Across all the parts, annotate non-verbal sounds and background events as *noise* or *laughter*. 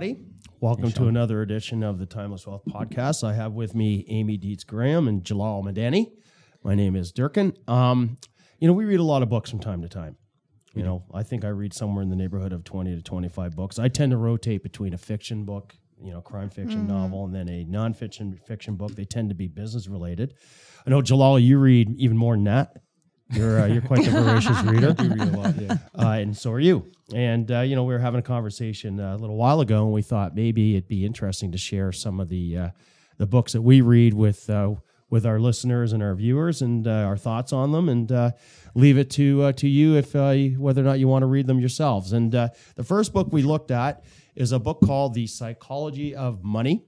everybody. Welcome to another edition of the Timeless Wealth Podcast. I have with me Amy Dietz Graham and Jalal Madani. My name is Durkin. Um, you know, we read a lot of books from time to time. You know, I think I read somewhere in the neighborhood of 20 to 25 books. I tend to rotate between a fiction book, you know, crime fiction novel, and then a nonfiction fiction book. They tend to be business related. I know, Jalal, you read even more than that. You're, uh, you're quite the voracious reader. *laughs* You read a lot, yeah. uh, and so are you. And uh, you know, we were having a conversation uh, a little while ago, and we thought maybe it'd be interesting to share some of the uh, the books that we read with uh, with our listeners and our viewers, and uh, our thoughts on them, and uh, leave it to uh, to you if uh, whether or not you want to read them yourselves. And uh, the first book we looked at is a book called The Psychology of Money,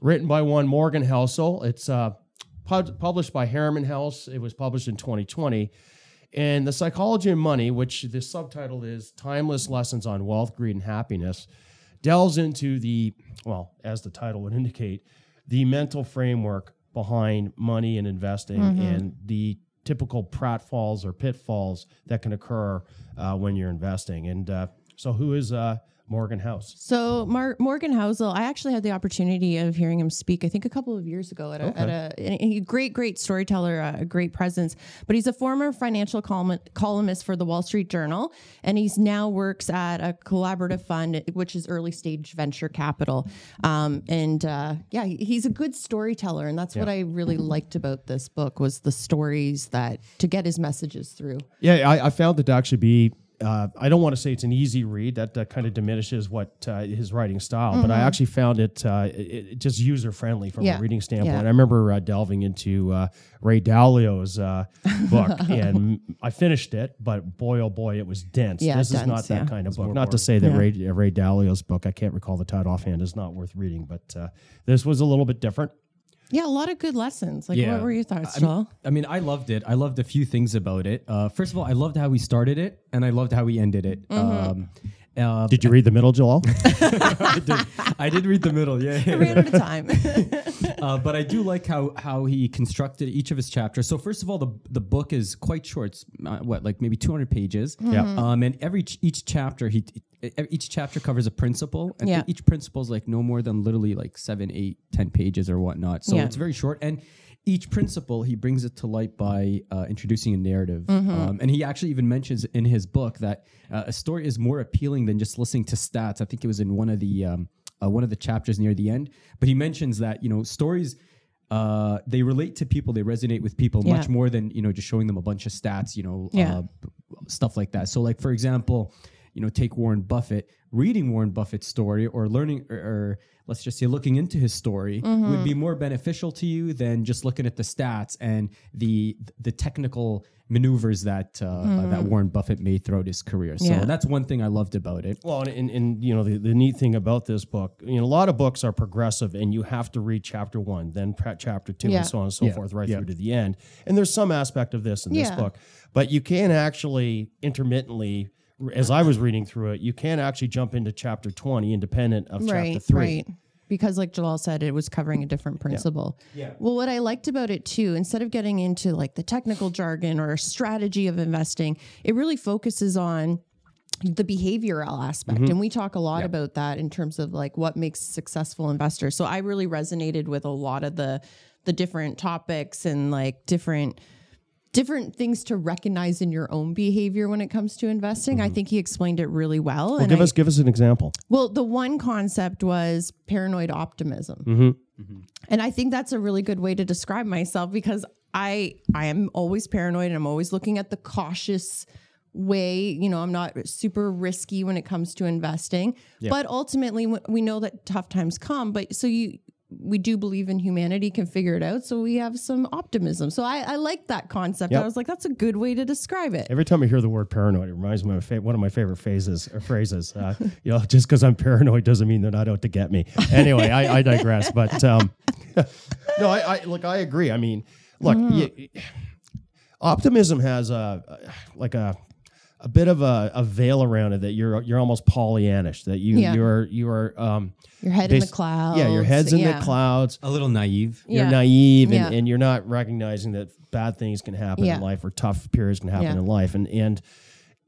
written by one Morgan Housel. It's uh, pub- published by Harriman House. It was published in 2020. And The Psychology of Money, which the subtitle is Timeless Lessons on Wealth, Greed, and Happiness, delves into the, well, as the title would indicate, the mental framework behind money and investing and the typical pratfalls or pitfalls that can occur uh, when you're investing. And uh, so, who is uh, Morgan Housel? So Mar- Morgan Housel, I actually had the opportunity of hearing him speak. I think a couple of years ago at a, at a he- great, great storyteller, uh, a great presence. But he's a former financial column- columnist for the Wall Street Journal, and he's now works at a collaborative fund, which is early stage venture capital. Um, and uh, yeah, he's a good storyteller, and that's what I really liked about this book was the stories that to get his messages through. Yeah, I, I found it to actually be. Uh, I don't want to say it's an easy read. That, that kind of diminishes what uh, his writing style. But I actually found it, uh, it, it just user friendly from Yeah. a reading standpoint. Yeah. I remember uh, delving into uh, Ray Dalio's uh, *laughs* book, and I finished it. But boy, oh boy, it was dense. Yeah, this is not that yeah. kind of book. Not to say that Ray, Ray Dalio's book, I can't recall the title offhand, is not worth reading. But uh, this was a little bit different. Yeah, a lot of good lessons. Like, Yeah. what were your thoughts, I mean, Jalal? I mean, I loved it. I loved a few things about it. Uh, first of all, I loved how we started it, and I loved how we ended it. Um, uh, Did you read the middle, Jalal? *laughs* I, did, I did read the middle, yeah. I ran out of time. *laughs* uh, but I do like how how he constructed each of his chapters. So first of all, the the book is quite short. It's, uh, what like maybe 200 pages. Yeah. Um, and every each chapter he each chapter covers a principle, and Yeah. each principle is like no more than literally like seven, eight, ten pages or whatnot. So Yeah. it's very short and. Each principle, he brings it to light by uh, introducing a narrative. Mm-hmm. Um, and he actually even mentions in his book that uh, a story is more appealing than just listening to stats. I think it was in one of the um, uh, one of the chapters near the end. But he mentions that you know stories uh, they relate to people, they resonate with people Yeah. much more than you know just showing them a bunch of stats, you know, Yeah. uh, b- stuff like that. So, like for example, you know, take Warren Buffett. Reading Warren Buffett's story or learning, or, or let's just say looking into his story, Mm-hmm. would be more beneficial to you than just looking at the stats and the the technical maneuvers that uh, uh, that Warren Buffett made throughout his career. So Mm-hmm. Yeah. that's one thing I loved about it. Well, and, and, and you know the, the neat thing about this book, you know, a lot of books are progressive, and you have to read chapter one, then pra- chapter two, Yeah. and so on and so Yeah. forth, right Yeah. through to the end. And there's some aspect of this in this book, but you can actually intermittently, as I was reading through it, you can't actually jump into chapter twenty, independent of chapter right, three. right. Because, like Jalal said, it was covering a different principle. Yeah. Well, what I liked about it too, instead of getting into like the technical jargon or strategy of investing, it really focuses on the behavioral aspect. Mm-hmm. And we talk a lot about that in terms of like what makes successful investors. So I really resonated with a lot of the the different topics and like different different things to recognize in your own behavior when it comes to investing. I think he explained it really well. Mm-hmm. Well, and give I- us give us an example. well, the one concept was paranoid optimism. Mm-hmm. And I think that's a really good way to describe myself because I I am always paranoid and I'm always looking at the cautious way, you know, I'm not super risky when it comes to investing. But ultimately we know that tough times come, but so you we do believe in humanity can figure it out. So we have some optimism. So I, I like that concept. Yep. I was like, that's a good way to describe it. Every time I hear the word paranoid, it reminds me of fa- one of my favorite phases or phrases. Uh, *laughs* you know, just because I'm paranoid doesn't mean they're not out to get me. Anyway, I, I digress. But um, *laughs* no, I, I look. I agree. I mean, look, y- optimism has a like a a bit of a, a veil around it that you're you're almost Pollyannish. That you Yeah. you're you are um, Your head in the clouds. Yeah, your head's in Yeah. the clouds. A little naive. You're Yeah. naive and, Yeah. and you're not recognizing that bad things can happen Yeah. in life or tough periods can happen Yeah. in life. And and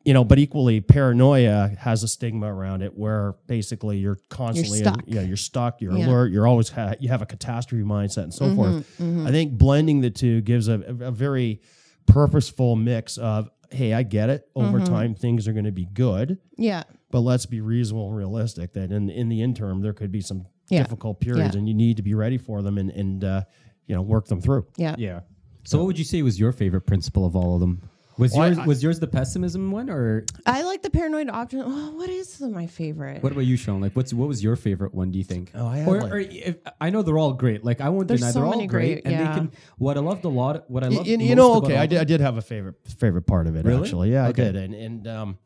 you know, but equally, paranoia has a stigma around it, where basically you're constantly, stuck. yeah, you're stuck, you're Yeah. Mm-hmm, alert, you're always ha- you have a catastrophe mindset, and so forth. I think blending the two gives a, a, a very purposeful mix of, hey, I get it. Mm-hmm. Over time, things are going to be good, Yeah. but let's be reasonable and realistic. That in in the interim, there could be some Yeah. difficult periods, Yeah. and you need to be ready for them and and uh, you know work them through. Yeah. Yeah. So, what would you say was your favorite principle of all of them? Was Well, yours I- was yours the pessimism one, or I like the paranoid option. Oh, what is my favorite? what about you, Sean? Like, what's what was your favorite one? Do you think? Oh, I have or, like- or if, I know they're all great. Like, I won't There's deny so they're all many great, great- and yeah. they can. What I loved a lot, what I loved, you, you most know, okay, all I did, I did have a favorite favorite part of it Really? actually. Yeah, Okay. I did, and and um,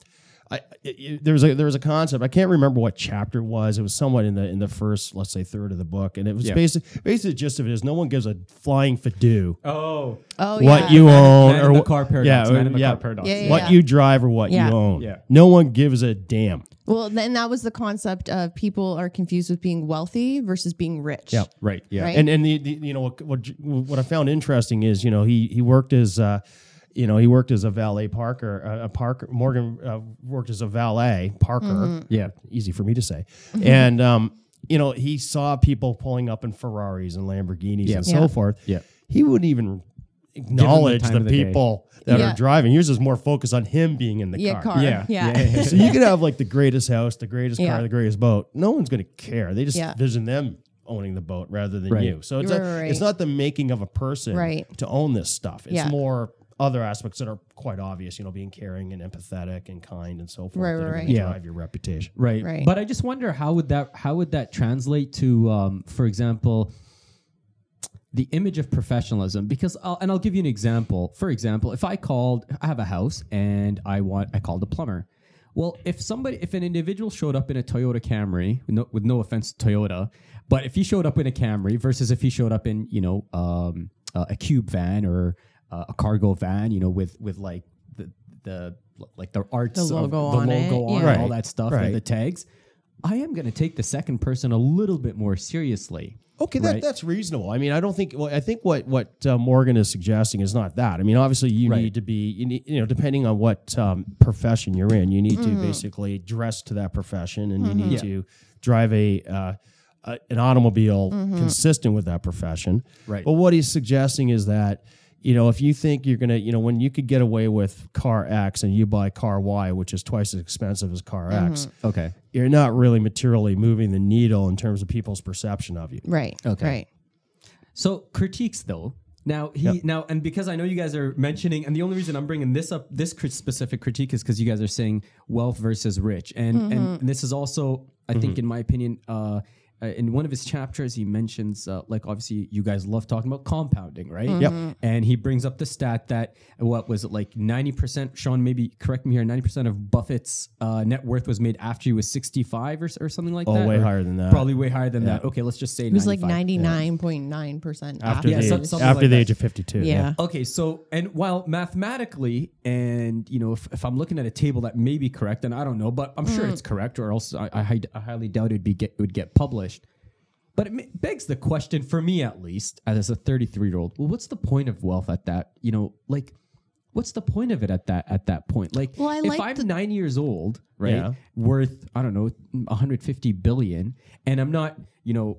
I it, it- there was a there was a concept. I can't remember what chapter it was. It was somewhat in the in the first, let's say, third of the book, and it was Yeah. basic. Basically, the gist of it is no one gives a flying fadoo Oh, oh, what yeah. you own Man or what- car paradox, Yeah, man in the yeah, car paradox. Yeah, yeah, what yeah. you drive or what Yeah. you own. Yeah. No one gives a damn. Well, then that was the concept of people are confused with being wealthy versus being rich. Yeah. right, yeah, Right. And and the, the you know what, what what I found interesting is you know he he worked as uh, you know he worked as a valet Parker uh, a Parker Morgan uh, worked as a valet Parker Mm-hmm. yeah. easy for me to say and um you know he saw people pulling up in Ferraris and Lamborghinis Yeah. and Yeah. so forth Yeah. he wouldn't even acknowledge time the, of the day. people that Yeah. are driving he was just more focused on him being in the Yeah, car. car. Yeah. Yeah. Yeah, yeah, *laughs* yeah. so you could have like the greatest house, the greatest Yeah. car, the greatest boat. No one's going to care. They just Yeah. vision them owning the boat rather than Right. you. So it's Right, a, right, it's not the making of a person Right. to own this stuff. It's Yeah. more other aspects that are quite obvious. You know, being caring and empathetic and kind and so forth. Right, right, right. Yeah. Drive your reputation. Right. Right. But I just wonder how would that how would that translate to, um, for example, the image of professionalism? Because I'll, and I'll give you an example. For example, if I called, I have a house and I want I called a plumber. Well, if somebody, if an individual showed up in a Toyota Camry, with no, with no offense to Toyota, but if he showed up in a Camry versus if he showed up in, you know, um, uh, a cube van or uh, a cargo van, you know, with with like the the like the arts, The of- logo the on it, logo on yeah. it, all Right. that stuff, Right. and the tags. I am going to take the second person a little bit more seriously. Okay, that, Right. that's reasonable. I mean, I don't think. Well, I think what what uh, Morgan is suggesting is not that. I mean, obviously, you Right. need to be, you, need, you know, depending on what um, profession you're in, you need Mm-hmm. to basically dress to that profession, and you need Yeah. to drive a, uh, a an automobile Mm-hmm. consistent with that profession. Right. But what he's suggesting is that. You know, if you think you're gonna, you know, when you could get away with car X and you buy car Y, which is twice as expensive as car Mm-hmm. X, Okay. you're not really materially moving the needle in terms of people's perception of you. Right. Okay. Right. So critiques though. Now he now and because I know you guys are mentioning and the only reason I'm bringing this up this crit- specific critique is because you guys are saying wealth versus rich and and, and this is also I think in my opinion uh, uh, in one of his chapters he mentions uh, like obviously you guys love talking about compounding right? Yep. and he brings up the stat that what was it like 90% Sean maybe correct me here 90% of Buffett's uh, net worth was made after he was 65 or, or something like Oh, that? way higher than that. probably way higher than that. Okay let's just say It was like ninety nine point nine percent after Yeah, the some- age, something after like the age of 52 Yeah. Okay, so and while mathematically, and you know, if, if I'm looking at a table that may be correct, and I don't know, but I'm sure it's correct, or else I, I, I highly doubt it'd be get, it would get published. But it begs the question for me, at least, as a 33 year old. Well, what's the point of wealth at that? You know, like, what's the point of it at that at that point? Like, Well, if like I'm the- nine years old, right, Yeah. worth I don't know 150 billion, and I'm not, you know,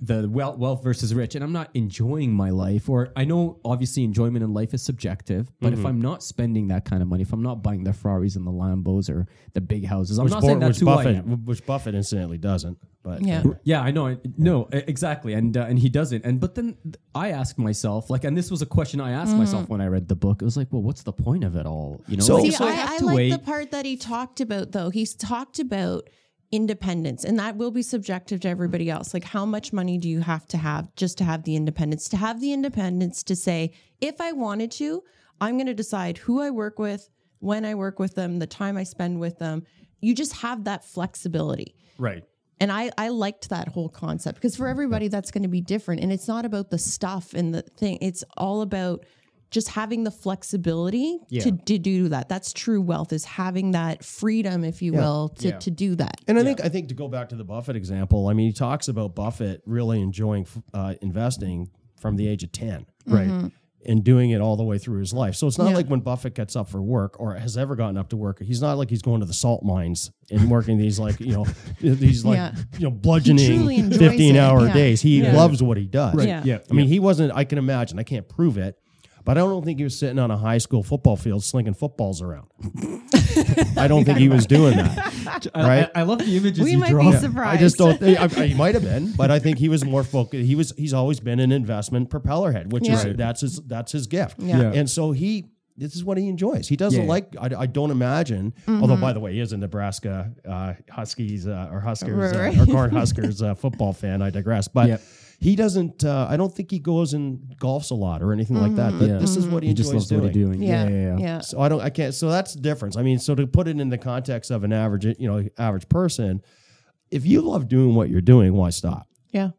the wealth, wealth versus rich, and I'm not enjoying my life, or I know obviously enjoyment in life is subjective, but Mm-hmm. if I'm not spending that kind of money, if I'm not buying the Ferraris and the Lambos or the big houses, I'm which, not Bor- saying that's which who I am. which Buffett incidentally doesn't but Yeah. uh, Yeah, I know. I- No, exactly, and uh, and he doesn't. And but then I ask myself, like, and this was a question I asked myself when I read the book. It was like, well, what's the point of it all? You know, So- like, See, if I I, have I to like wait. the part that he talked about, though. He's talked about independence, and that will be subjective to everybody else. Like, how much money do you have to have just to have the independence? To have the independence to say, if I wanted to, I'm going to decide who I work with, when I work with them, the time I spend with them. You just have that flexibility. right. And I, I liked that whole concept because for everybody that's going to be different. And it's not about the stuff and the thing, it's all about just having the flexibility to, to do that. That's true wealth is having that freedom, if you will, to, Yeah. to do that. and I think I think to go back to the Buffett example I mean he talks about Buffett really enjoying uh, investing from the age of 10 Right. Mm-hmm. and doing it all the way through his life. So it's not Yeah. like when Buffett gets up for work or has ever gotten up to work. He's not like he's going to the salt mines and working these like you know *laughs* these like Yeah. you know bludgeoning fifteen it. hour Yeah. days. He Yeah. loves what he does. Right. Yeah. Yeah. I mean, he wasn't. I can imagine. I can't prove it. But I don't think he was sitting on a high school football field slinging footballs around. *laughs* I don't think he was doing that. *laughs* Right? I, I love the images We you might draw. be I just don't. Think, I, I- he might have been, but I think he was more focused. He was. He's always been an investment propeller head, which is Yeah. that's his that's his gift. Yeah. Yeah. And so he. This is what he enjoys. He doesn't Yeah. like. I, I don't imagine. Mm-hmm. Although, by the way, he is a Nebraska uh, Huskies uh, or Huskers Right, uh, or Corn *laughs* Huskers uh, football fan. I digress. But Yep. He doesn't. Uh, I don't think he goes and golfs a lot or anything like that. But Yeah. this is what he, He just enjoys loves what doing. he's doing. yeah, yeah, yeah. yeah. So I don't. I can't. So that's the difference. I mean, so to put it in the context of an average, you know, average person, if you love doing what you're doing, why stop? yeah.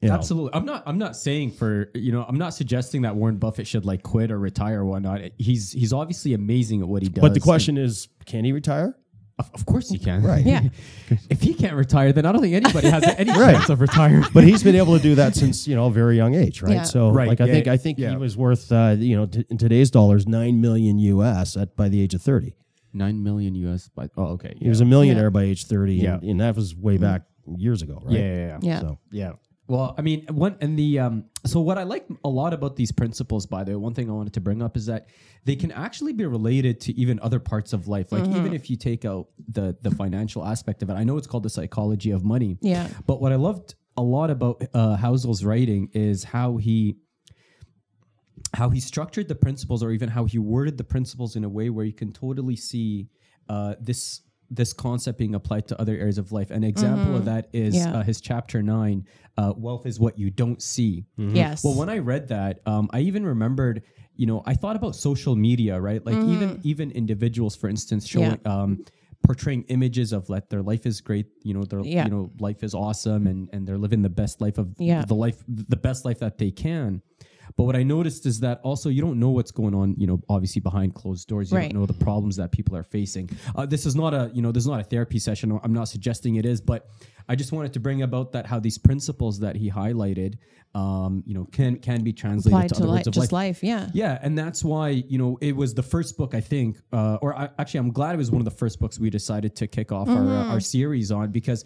You know? Absolutely. I'm not. I'm not saying for you know. I'm not suggesting that Warren Buffett should like quit or retire or whatnot. He's he's obviously amazing at what he does. But the question is, can he retire? Of, of course, he can. Right. Yeah. *laughs* if he can't retire, then I don't think anybody has any Right. chance of retiring. But he's been able to do that since you know a very young age, right? Yeah. So, Right, like I yeah, think I think yeah. he was worth uh, you know t- in today's dollars nine million U.S. at by the age of thirty. Nine million US. By oh, okay. He was a millionaire by age thirty, Yeah. and, and that was way back years ago, right? yeah, yeah, yeah. Yeah. So Yeah. Well, I mean, one and the um. So what I like a lot about these principles, by the way, one thing I wanted to bring up is that they can actually be related to even other parts of life. Like even if you take out the the financial aspect of it, I know it's called the psychology of money. Yeah. But what I loved a lot about uh, Housel's writing is how he how he structured the principles, or even how he worded the principles in a way where you can totally see uh, this this concept being applied to other areas of life. An example of that is Yeah. uh, his chapter nine, uh, "Wealth is what you don't see." Yes. Well, when I read that, um, I even remembered, you know, I thought about social media, right? Like even even individuals, for instance, showing um, portraying images of like their life is great, you know, their Yeah. you know life is awesome, and and they're living the best life of Yeah. the life, the best life that they can. But what I noticed is that also you don't know what's going on, you know, obviously behind closed doors. You Right. don't know the problems that people are facing. Uh, this is not a, you know, this is not a therapy session. I'm not suggesting it is, but I just wanted to bring about that how these principles that he highlighted, um, you know, can can be translated Applied to other life, words of just life. life. Yeah. Yeah, and that's why you know it was the first book I think, uh, or I, actually I'm glad it was one of the first books we decided to kick off our Mm-hmm. uh, our series on because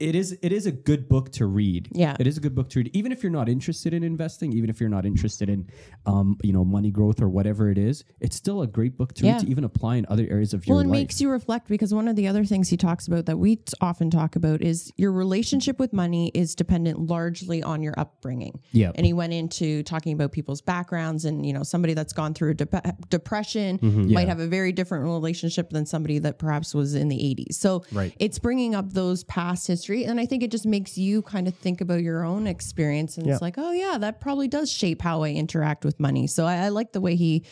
it is it is a good book to read. Yeah. it is a good book to read, even if you're not interested in investing, even if you're not interested in um, you know money growth or whatever it is. It's still a great book to Yeah. read to even apply in other areas of Well, your it life. makes you reflect because one of the other things he talks about that we often talk about is your relationship with money is dependent largely on your upbringing. Yeah. And he went into talking about people's backgrounds and, you know, somebody that's gone through a dep- depression Mm-hmm. might have a very different relationship than somebody that perhaps was in the 80s. So Right. it's bringing up those past history. And I think it just makes you kind of think about your own experience. And it's like, oh, yeah, that probably does shape how I interact with money. So I, I like the way he,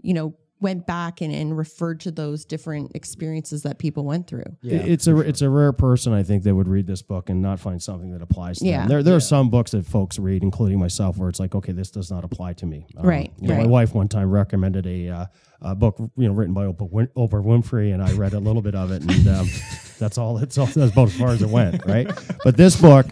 you know, went back and, and referred to those different experiences that people went through. It- it's a it's a rare person I think that would read this book and not find something that applies to Yeah. them. There there are some books that folks read, including myself, where it's like, okay, this does not apply to me. Um, Right, you know, My wife one time recommended a, uh, a book, you know, written by Oprah, Win- Oprah Winfrey, and I read a little bit of it, and um, *laughs* that's all. That's all. That's about as far as it went, right? But this book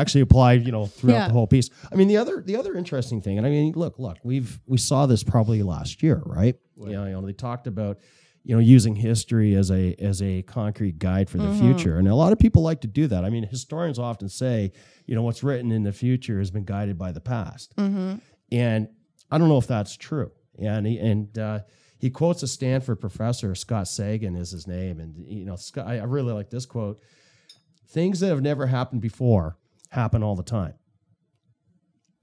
actually applied, you know, throughout Yeah. the whole piece. I mean, the other the other interesting thing, and I mean, look, look, we've we saw this probably last year, right? You know, you know, they talked about you know using history as a as a concrete guide for the future, and a lot of people like to do that. I mean, historians often say, you know, what's written in the future has been guided by the past, and I don't know if that's true. And he, and uh, he quotes a Stanford professor, Scott Sagan is his name, and you know, Scott, I I really like this quote things that have never happened before happen all the time.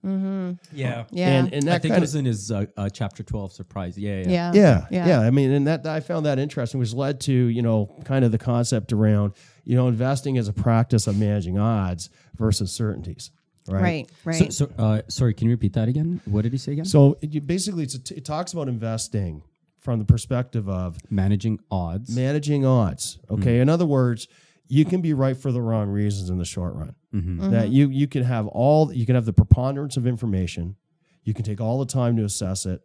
yeah, Yeah. And, and I that think it was in his uh, uh, chapter twelve surprise. Yeah, yeah, yeah. yeah, Yeah. yeah, I mean, and that I found that interesting, which led to, you know, kind of the concept around, you know, investing as a practice of managing odds versus certainties. Right. Right. Right. So, so uh, sorry, can you repeat that again? What did he say again? So it, you basically, it's a t- it talks about investing from the perspective of Managing odds. managing odds. Okay. In other words, you can be right for the wrong reasons in the short run. Mm-hmm. Mm-hmm. That you you can have all you can have the preponderance of information. You can take all the time to assess it.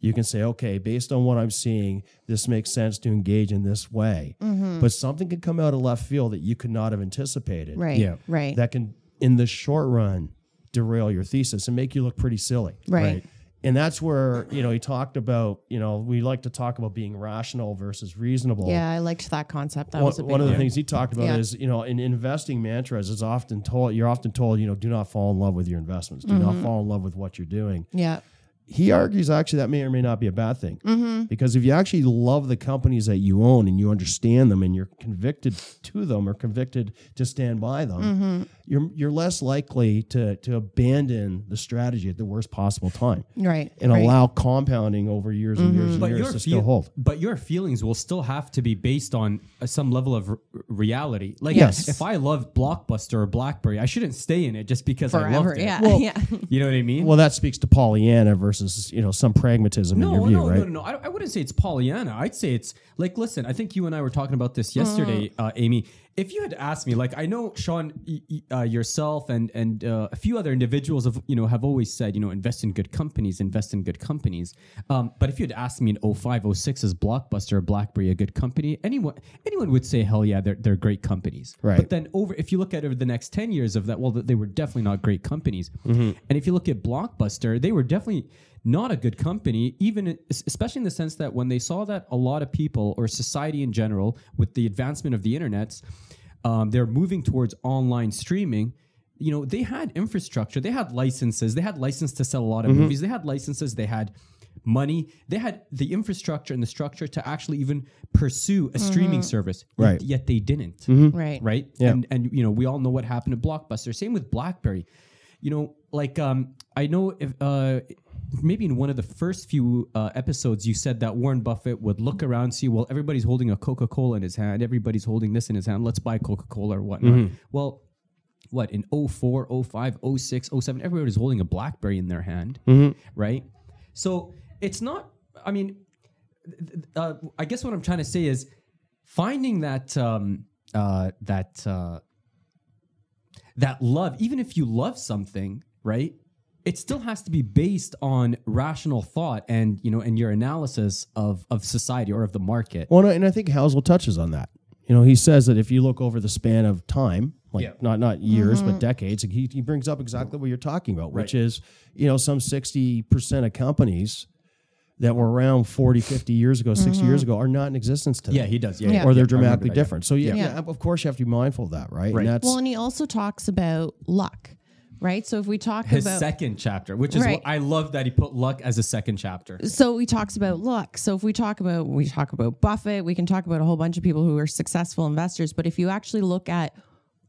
You can say, okay, based on what I'm seeing, this makes sense to engage in this way. Mm-hmm. But something could come out of left field that you could not have anticipated. right. Yeah. Right. That can, in the short run, derail your thesis and make you look pretty silly. right. And that's where you know he talked about you know we like to talk about being rational versus reasonable. Yeah, I liked that concept. That One, was one of the one. things he talked about Yeah. is you know in investing mantras is often told you're often told you know do not fall in love with your investments do Mm-hmm. not fall in love with what you're doing Yeah. He argues actually that may or may not be a bad thing Mm-hmm. because if you actually love the companies that you own and you understand them and you're convicted to them or convicted to stand by them Mm-hmm. you're you're less likely to to abandon the strategy at the worst possible time Right. and right. allow compounding over years and years and But years to feel- still hold but your feelings will still have to be based on uh, some level of r- reality. Like, Yes. if I love Blockbuster or BlackBerry, I shouldn't stay in it just because I forever. loved it. Yeah. *laughs* yeah. You know what I mean? well that speaks to Pollyanna versus you know some pragmatism in no, your view no, right no, no, no. I, I wouldn't say it's Pollyanna. I'd say it's like, listen, I think you and I were talking about this yesterday, Mm. uh, Amy. If you had asked me, like, I know Sean, uh, yourself, and and uh, a few other individuals have, you know, have always said, you know, invest in good companies, invest in good companies. Um, but if you had asked me in 05, 06, is Blockbuster or BlackBerry a good company? Anyone, anyone would say, hell yeah, they're they're great companies. Right. But then over, if you look at over the next 10 years of that, well, they were definitely not great companies. And if you look at Blockbuster, they were definitely not a good company, even especially in the sense that when they saw that a lot of people or society in general, with the advancement of the internet, um, they're moving towards online streaming. You know, they had infrastructure, they had licenses, they had license to sell a lot of Mm-hmm. movies, they had licenses, they had money, they had the infrastructure and the structure to actually even pursue a streaming service. Yet- Right. Yet, they didn't Right. right? Yeah. And and you know, we all know what happened to Blockbuster. Same with BlackBerry. You know, like um, I know if uh, maybe in one of the first few uh, episodes, you said that Warren Buffett would look around, see, well, everybody's holding a Coca Cola in his hand, everybody's holding this in his hand. Let's buy Coca Cola or whatnot. Well. What in 04, 05, 06, 07, everybody's holding a Blackberry in their hand, right? So it's not, I mean, uh, I guess what I'm trying to say is finding that um, uh, that uh, that love, even if you love something, right? It still has to be based on rational thought and you know and your analysis of of society or of the market. Well, and I think Housel touches on that. You know, he says that if you look over the span of time, like Yeah. not not years but mm-hmm. decades, he, he brings up exactly what you're talking about, which is you know some sixty percent of companies that were around 40, 50 years ago, 60 mm-hmm. years ago, are not in existence today. Yeah, he does. Yeah, Yeah. yeah. or they're Yeah, I remember dramatically that, different. So yeah, Yeah. yeah, of course you have to be mindful of that, right? Right. And that's Well, and he also talks about luck, right? So if we talk His about second chapter, which is Right. what I love that he put luck as a second chapter. so he talks about luck. So if we talk about we talk about Buffett, we can talk about a whole bunch of people who are successful investors. But if you actually look at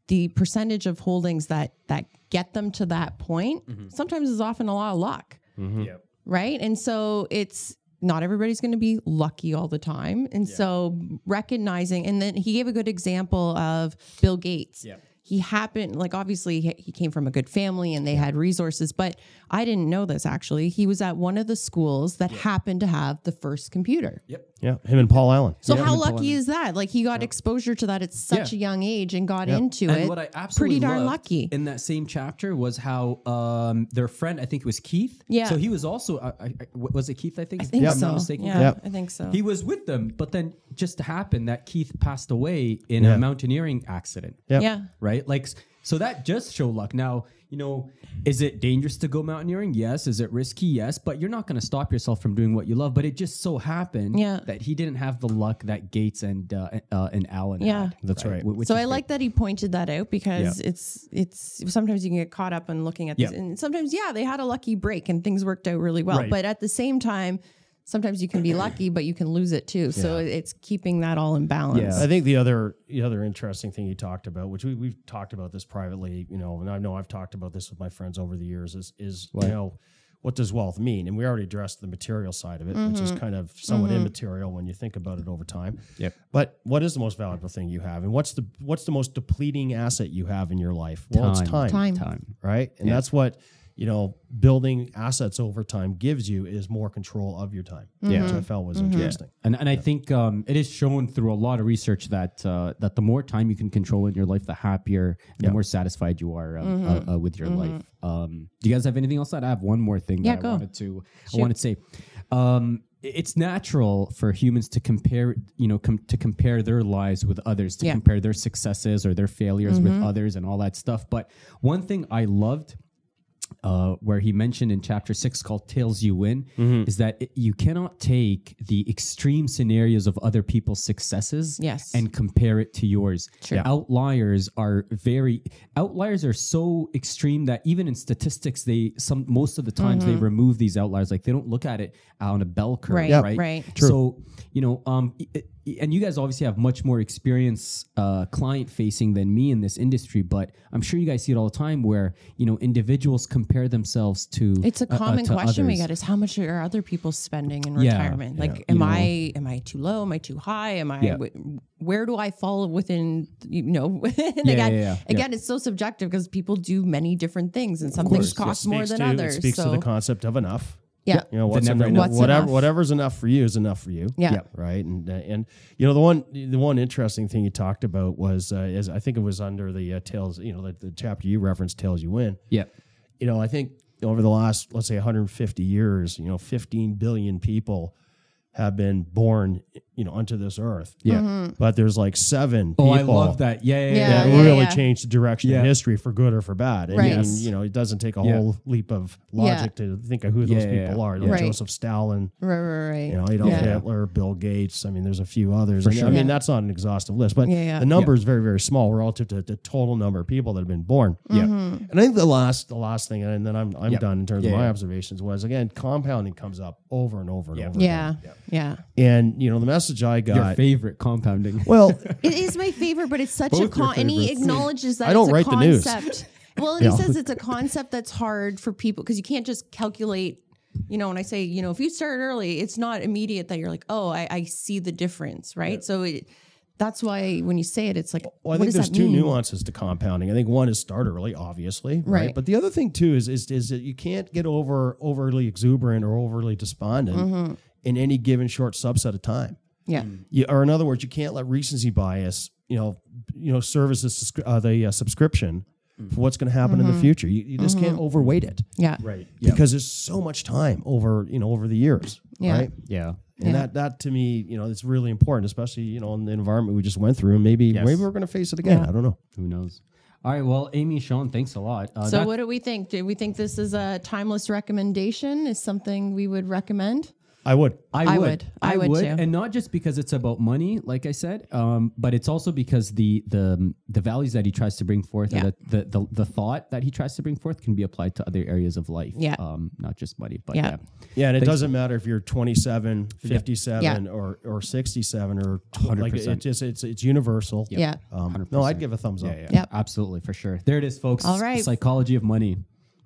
the percentage of holdings that that get them to that point, mm-hmm. sometimes is often a lot of luck, mm-hmm. Yeah. right? And so it's not everybody's going to be lucky all the time. And so recognizing, and then he gave a good example of Bill Gates. Yeah. He happened, like, obviously, he came from a good family and they had resources, but I didn't know this actually. He was at one of the schools that happened to have the first computer. Yep. Yeah, him and Paul Allen. So, Yeah, how him and Paul lucky is that? Like, he got exposure to that at such Yeah. a young age and got Yep. into And it. what I absolutely Pretty darn loved lucky. in that same chapter was how um, their friend, I think it was Keith. Yeah. So he was also, uh, I, I, was it Keith? I think. I think If I'm so. not mistaken. Yeah, Yep. I think so. He was with them, but then just happened that Keith passed away in Yeah. a mountaineering accident. Yep. yeah. Right? Like, s- so that just show luck. Now, you know, is it dangerous to go mountaineering? Yes. Is it risky? Yes. But you're not going to stop yourself from doing what you love. But it just so happened Yeah. that he didn't have the luck that Gates and uh, uh, and Allen Yeah. had. That's right. Wh- which so I great. like that he pointed that out because it's it's sometimes you can get caught up in looking at this Yeah. and sometimes yeah they had a lucky break and things worked out really well Right. but at the same time sometimes you can be lucky but you can lose it too so it's keeping that all in balance Yeah. I think the other the other interesting thing you talked about, which we, we've talked about this privately, you know, and I know I've talked about this with my friends over the years, is is you know, what does wealth mean? And we already addressed the material side of it, which is mm-hmm. kind of somewhat mm-hmm. immaterial when you think about it over time. Yep. But what is the most valuable thing you have, and what's the what's the most depleting asset you have in your life? Well, it's time, time time. right? And that's what you know, building assets over time gives you is more control of your time. Yeah. which I felt was interesting. And and I think um, it is shown through a lot of research that uh, that the more time you can control in your life, the happier, and the more satisfied you are um, uh, uh, with your life. Um, do you guys have anything else? That I have one more thing Yeah, that go. I wanted to I wanted to say. Um, it's natural for humans to compare, you know, com- to compare their lives with others, to Yeah. compare their successes or their failures with others, and all that stuff. But one thing I loved uh, where he mentioned in chapter six called Tales You Win" is that it, you cannot take the extreme scenarios of other people's successes Yes. and compare it to yours. True. Outliers are very outliers are so extreme that even in statistics, they some most of the times they remove these outliers. Like they don't look at it on a bell curve, Mm-hmm. Right, right? right. So you know, um, i- i- and you guys obviously have much more experience uh, client facing than me in this industry, but I'm sure you guys see it all the time where you know individuals compare themselves to. It's a uh, uh, common to question we get is how much are other people spending in Yeah, retirement? Like, you am know. I am I too low? Am I too high? Am I Yeah. wh- where do I fall within? You know, *laughs* and Yeah, again, yeah, yeah, yeah. again, it's so subjective because people do many different things, and some things It cost more speaks than to, others. It speaks so to the concept of enough. Yeah, You know, what's enough, enough. What's whatever enough? whatever's enough for you is enough for you. yeah, Yeah. right and uh, and you know the one the one interesting thing you talked about was uh, is I think it was under the uh, tales you know the, the chapter you referenced tales you win Yeah. you know I think over the last let's say 150 years you know 15 billion people have been born you know onto this earth Yeah. Mm-hmm. but there's like seven Oh, I love that. Yeah, yeah, Yeah, yeah. that yeah, really yeah. changed the direction Yeah. of history for good or for bad. And, Right. and, Yes. you know, it doesn't take a Yeah. whole leap of logic to think of who those yeah, people yeah. are. Like Right. Joseph Stalin, right, right, right. you know, Adolf Yeah. Hitler, Bill Gates. I mean, there's a few others. For sure. I mean, Yeah. that's not an exhaustive list, but Yeah, yeah. the number is very, very small relative to the total number of people that have been born. Yeah. Mm-hmm. And I think the last, the last thing, and then I'm, I'm Yeah. done in terms Yeah, of my yeah. observations was again, compounding comes up over and over and Yeah. over. yeah, again. Yeah. And you know, the message I got Your favorite compounding. well, *laughs* It is my favorite, but it's such Both a con. And he acknowledges that I don't it's a write the news. concept. *laughs* Well, and Yeah. he says it's a concept that's hard for people because you can't just calculate. You know, when I say, you know, if you start early, it's not immediate that you're like, oh, I, I see the difference, right? So it, that's why when you say it, it's like, Well, I what think does there's two mean? nuances to compounding. I think one is start early, obviously, right? Right. But the other thing too is is is that you can't get over overly exuberant or overly despondent Mm-hmm. In any given short subset of time. Yeah, You, or in other words, you can't let recency bias, you know, you know, serve as a subscri- uh, the uh, subscription for what's going to happen Mm-hmm. in the future. You, you just can't overweight it yeah, right. Yeah. because there's so much time over you know over the years, Yeah. right? Yeah. And Yeah. that that to me, you know, it's really important, especially you know in the environment we just went through, and maybe Yes. maybe we're going to face it again. Yeah. I don't know. Who knows? All right. Well, Amy, Sean, thanks a lot. Uh, So what do we think? Do we think this is a timeless recommendation? Is something we would recommend? I would. I I would. would. I would too. and not just because it's about money, like I said, um, but it's also because the the the values that he tries to bring forth, Yeah. or the, the the the thought that he tries to bring forth, can be applied to other areas of life. Yeah. um, not just money, but Yeah. yeah, Yeah, and it Thanks. doesn't matter if you're 27, 57, or or 67 or tw- like 100%. it just it's it's universal. Yeah. Um, no, I'd give a thumbs up. yeah, yeah, Yep. absolutely for sure. There it is, folks. All right. psychology of money.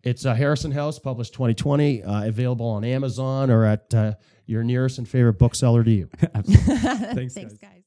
It's uh, Harriman House, published 2020, uh, available on Amazon or at uh, your nearest and favorite bookseller to you. *laughs* *laughs* Thanks, Thanks, guys.